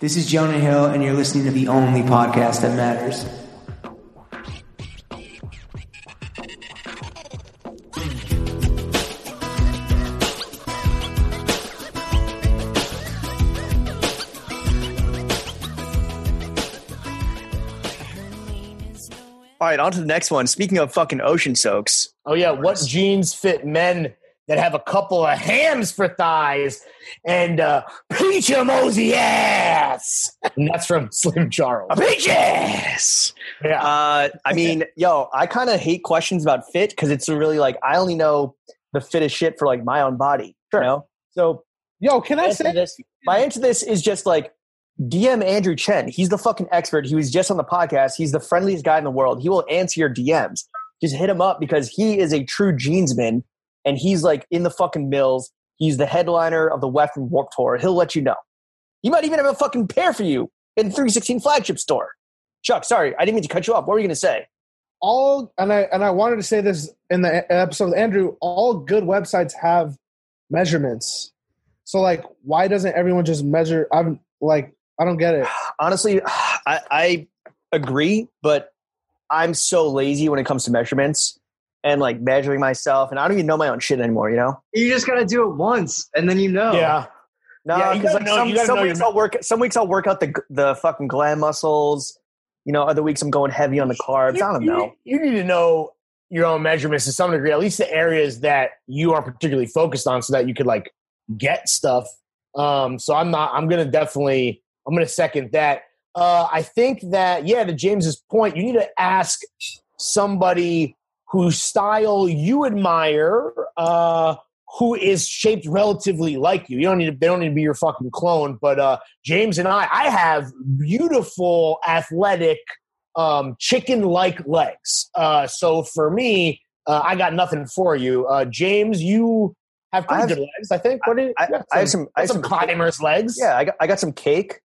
This is Jonah Hill, and you're listening to the only podcast that matters. All right, on to the next one. Speaking of fucking ocean soaks, Oh yeah, what jeans fit men that have a couple of hams for thighs and uh, peach mosey ass? And that's from Slim Charles. peaches. Yeah, Uh, I mean, yo, I kind of hate questions about fit because it's really like I only know the fittest shit for like my own body. Sure. You know, so Yo, can I say this, my answer to this is just like DM Andrew Chen. He's the fucking expert. He was just on the podcast. He's the friendliest guy in the world. He will answer your DMs. Just hit him up because he is a true jeansman and he's like in the fucking mills. He's the headliner of the Western Warp Tour. He'll let you know. He might even have a fucking pair for you in the 3sixteen flagship store. Chuck, sorry, I didn't mean to cut you off. What were you going to say? all and I and I wanted to say this in the episode with Andrew, all good websites have measurements. So like why doesn't everyone just measure I'm like I don't get it. honestly, I, I agree, but I'm so lazy when it comes to measurements and like measuring myself, and I don't even know my own shit anymore. You know? You just gotta do it once, and then you know. yeah. No, Yeah, because gotta like know- some, some weeks I'll work. Some weeks I'll work out the the fucking gland muscles. You know, other weeks I'm going heavy on the carbs. I don't You- know. You, need to know your own measurements to some degree, at least the areas that you are particularly focused on, so that you could like get stuff. Um, so I'm not. I'm gonna definitely. I'm gonna second that. Uh, I think that yeah, to James's point, you need to ask somebody whose style you admire, uh, who is shaped relatively like you. You don't need to, they don't need to be your fucking clone. But uh, James and I, I have beautiful, athletic, um, chicken-like legs. Uh, so for me, uh, I got nothing for you, uh, James. You have pretty I have- good legs, I think. What do you, I, I have some. I have some some climbers' legs. Yeah, I got, I got some cake.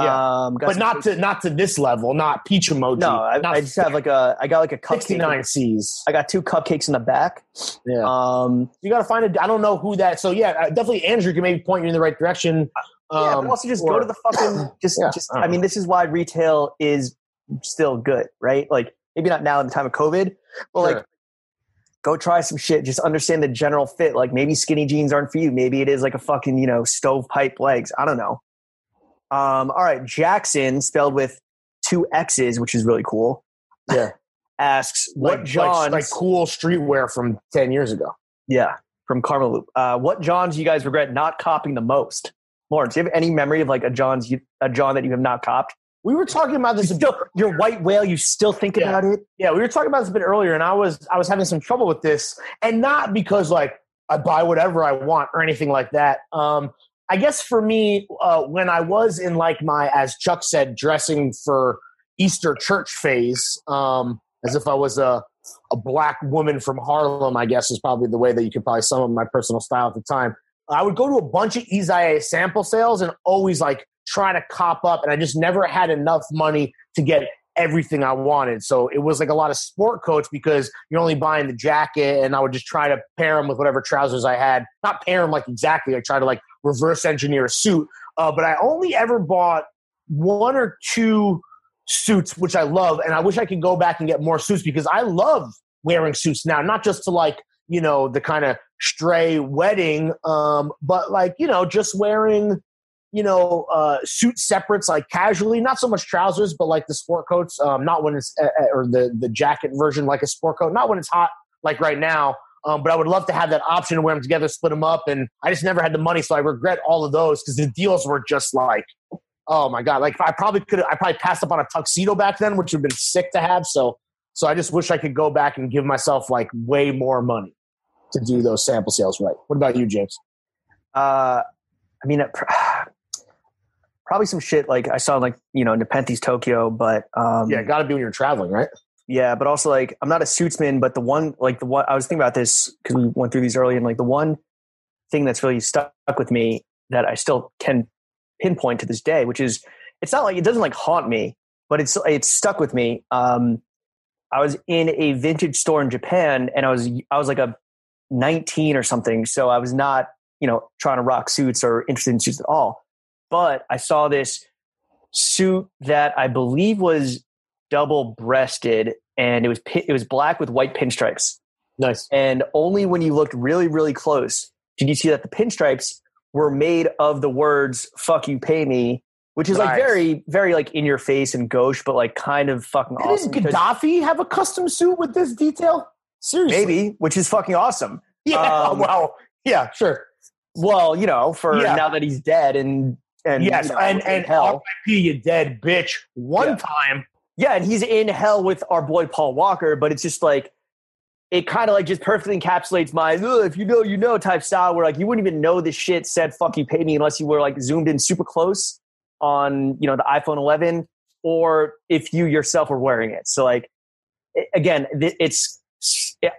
Yeah. um, got but not to not to this level, not peach emoji. No, I, not I just have like a. I got like a cupcake. 69 C's. I got two cupcakes in the back. Yeah. Um, you got to find a. I don't know who that. So yeah, uh, definitely Andrew can maybe point you in the right direction. yeah, Um, but also just or- go to the fucking just Yeah, just I I, mean this is why retail is still good, right? Like maybe not now in the time of COVID, but like go try some shit, just understand the general fit. Like maybe skinny jeans aren't for you. Maybe it is like a fucking, you know, stovepipe legs. I don't know. Um, all right, Jackson spelled with two X's, which is really cool. Yeah. Asks what like, Johns like, like cool streetwear from ten years ago. Yeah, from Karmaloop. Uh, what Johns do you guys regret not copying the most? Lawrence, do you have any memory of like a John's you, a John that you have not copped? We were talking about this. You still, your white whale, you still think Yeah. about it? yeah, we were talking about this a bit earlier, and I was I was having some trouble with this, and not because like I buy whatever I want or anything like that. Um, I guess for me, uh, when I was in like my, as Chuck said, dressing for Easter church phase, um, as if I was a a black woman from Harlem, I guess is probably the way that you could probably sum up my personal style at the time. I would go to a bunch of Isaia sample sales and always like try to cop up, and I just never had enough money to get everything I wanted. So it was like a lot of sport coats because you're only buying the jacket, and I would just try to pair them with whatever trousers I had. Not pair them like exactly. I try to like reverse engineer a suit. Uh, but I only ever bought one or two suits, which I love, and I wish I could go back and get more suits because I love wearing suits now, not just to like you know the kind of stray wedding, um, but like you know just wearing you know, uh, suit separates like casually, not so much trousers, but like the sport coats. Um, not when it's uh, uh, or the the jacket version like a sport coat. Not when it's hot like right now. Um, but I would love to have that option to wear them together, split them up, and I just never had the money, so I regret all of those because the deals were just like, oh my god! Like I probably could, have I probably passed up on a tuxedo back then, which would have been sick to have. So, so I just wish I could go back and give myself like way more money to do those sample sales right. What about you, James? Uh, I mean, probably some shit like I saw like you know Nepenthes Tokyo, but um, Yeah, got to be when you're traveling, right? Yeah, but also like I'm not a suitsman, but the one like the one I was thinking about this because we went through these early, and like the one thing that's really stuck with me that I still can pinpoint to this day, which is it's not like it doesn't like haunt me, but it's it's stuck with me. Um, I was in a vintage store in Japan, and I was I was like a 19 or something, so I was not you know trying to rock suits or interested in suits at all. But I saw this suit that I believe was double breasted, and it was it was black with white pinstripes. Nice. And only when you looked really, really close did you see that the pinstripes were made of the words "fuck you, pay me," which is like very, very like in your face and gauche, but like kind of fucking Didn't awesome. because- Gaddafi have a custom suit with this detail? Seriously? Maybe, which is fucking awesome. Yeah. Um, well, yeah, sure. Well, you know, for Yeah. now that he's dead and and yes, you know, and and hell. R.I.P. You dead bitch. One Yeah. time. Yeah, and he's in hell with our boy Paul Walker, but it's just like it kind of like just perfectly encapsulates my if you know you know type style where like you wouldn't even know this shit said fuck you pay me unless you were like zoomed in super close on you know the iPhone 11 or if you yourself were wearing it. So like again, it's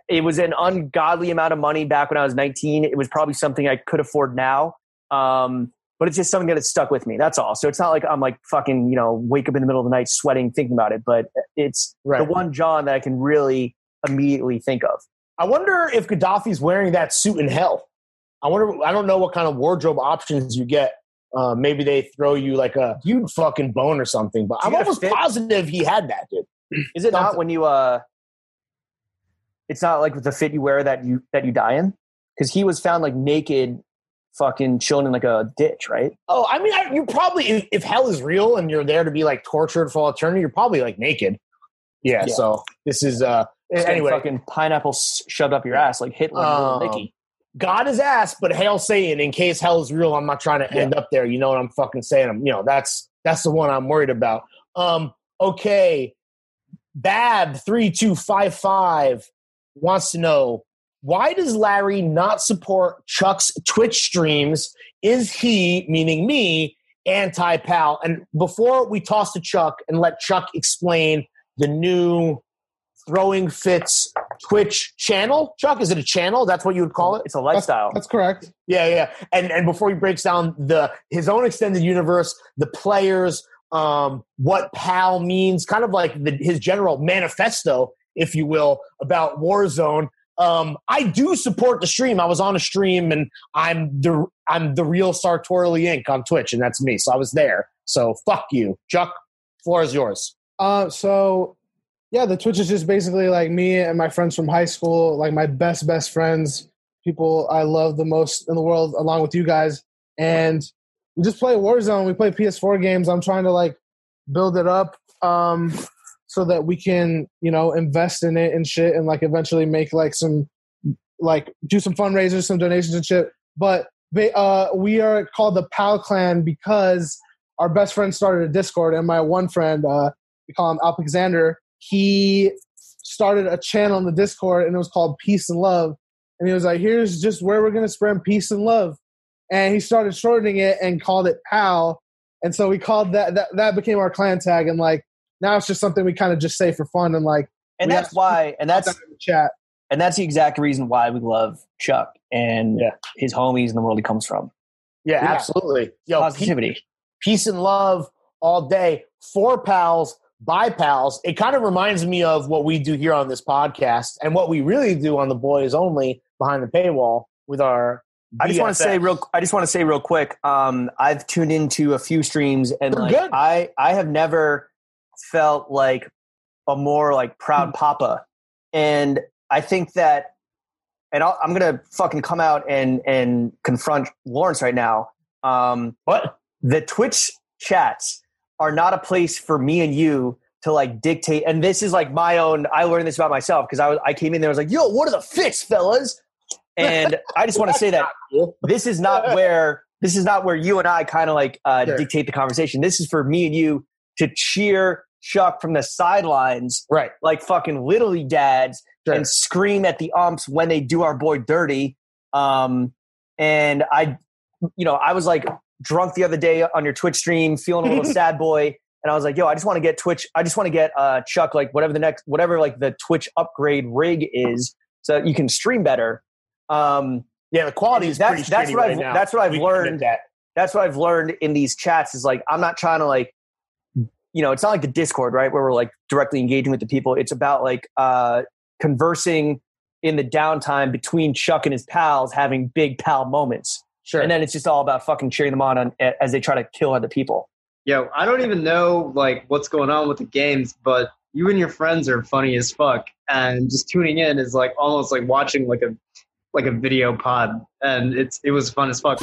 it, was an ungodly amount of money back when I was 19. It was probably something I could afford now. Um, but it's just something that has stuck with me. That's all. So it's not like I'm like fucking, you know, wake up in the middle of the night sweating thinking about it, but it's Right. the one John that I can really immediately think of. I wonder if Gaddafi's wearing that suit in hell. I wonder. I don't know what kind of wardrobe options you get. Uh, maybe they throw you like a huge fucking bone or something. But I'm you get a almost fit? positive he had that, dude. Is it not when you uh it's not like the fit you wear that you that you die in? Because he was found like naked fucking chilling in like a ditch, right? Oh, I mean, I, you probably if, if hell is real and you're there to be like tortured for all eternity, you're probably like naked. Yeah. Yeah. So this is uh Just anyway. fucking pineapple shoved up your ass like Hitler Um, Nicky. God is ass, but hail Satan in case hell is real. I'm not trying to end up there. You know what I'm fucking saying? I'm, you know, that's that's the one I'm worried about. Um, okay. Bab three two five five wants to know why does Larry not support Chuck's Twitch streams? Is he, meaning me, anti pal? And before we toss to Chuck and let Chuck explain the new throwing fits Twitch channel. Chuck, is it a channel? That's what you would call it? It's a lifestyle. That's correct. Yeah, yeah. And and before he breaks down the his own extended universe, the players, um, what PAL means, kind of like the, his general manifesto, if you will, about Warzone. Um, I do support the stream. I was on a stream, and I'm the I'm the real Sartorially Inc. on Twitch, and that's me. So I was there. So fuck you, Chuck. Floor is yours. Uh, so yeah, the Twitch is just basically like me and my friends from high school, like my best best friends, people I love the most in the world, along with you guys, and we just play Warzone. We play PS4 games. I'm trying to like build it up, um, so that we can you know invest in it and shit, and like eventually make like some like do some fundraisers, some donations and shit. But they, uh, we are called the Pal Clan because our best friend started a Discord, and my one friend, uh, we call him Alexander, he started a channel in the Discord, and it was called Peace and Love. And he was like, "Here's just where we're gonna spread peace and love." And he started shortening it and called it Pal. And so we called that that that became our clan tag, and like now it's just something we kind of just say for fun and like and that's why and that's the chat. and that's the exact reason why we love Chuck and Yeah. his homies and the world he comes from. Yeah, Yeah. absolutely. Yo, Positivity. peace and love all day for pals by pals it kind of reminds me of what we do here on this podcast and what we really do on the boys only behind the paywall with our I just want to say real. I just want to say real quick. Um, I've tuned into a few streams, and They're like good. I, I have never felt like a more like Hmm. proud papa, and I think that, and I'll, I'm gonna fucking come out and and confront Lawrence right now. Um, what the Twitch chats are not a place for me and you to like dictate. And this is like my own. I learned this about myself because I was I came in there I was like, "Yo, what are the fits, fellas?" And I just want to say that this is not where this is not where you and I kind of like uh, Sure. dictate the conversation. This is for me and you to cheer Chuck from the sidelines right like fucking little league dads Sure. and scream at the umps when they do our boy dirty. Um, and I, you know, I was like drunk the other day on your Twitch stream, feeling a little sad boy. And I was like, yo, I just want to get Twitch. I just want to get uh, Chuck, like whatever the next, whatever like the Twitch upgrade rig is so that you can stream better. Um, yeah the quality is That's- pretty that's what right I've- that's what I've We can admit learned. that that's what I've learned in these chats is like, I'm not trying to like, you know, it's not like the Discord, right? Where we're like directly engaging with the people. It's about like uh, conversing in the downtime between Chuck and his pals, having big pal moments. sure And then it's just all about fucking cheering them on, on as they try to kill other people. Yo, I don't even know like what's going on with the games, but you and your friends are funny as fuck, and just tuning in is like almost like watching like a like a video pod, and it's it was fun as fuck.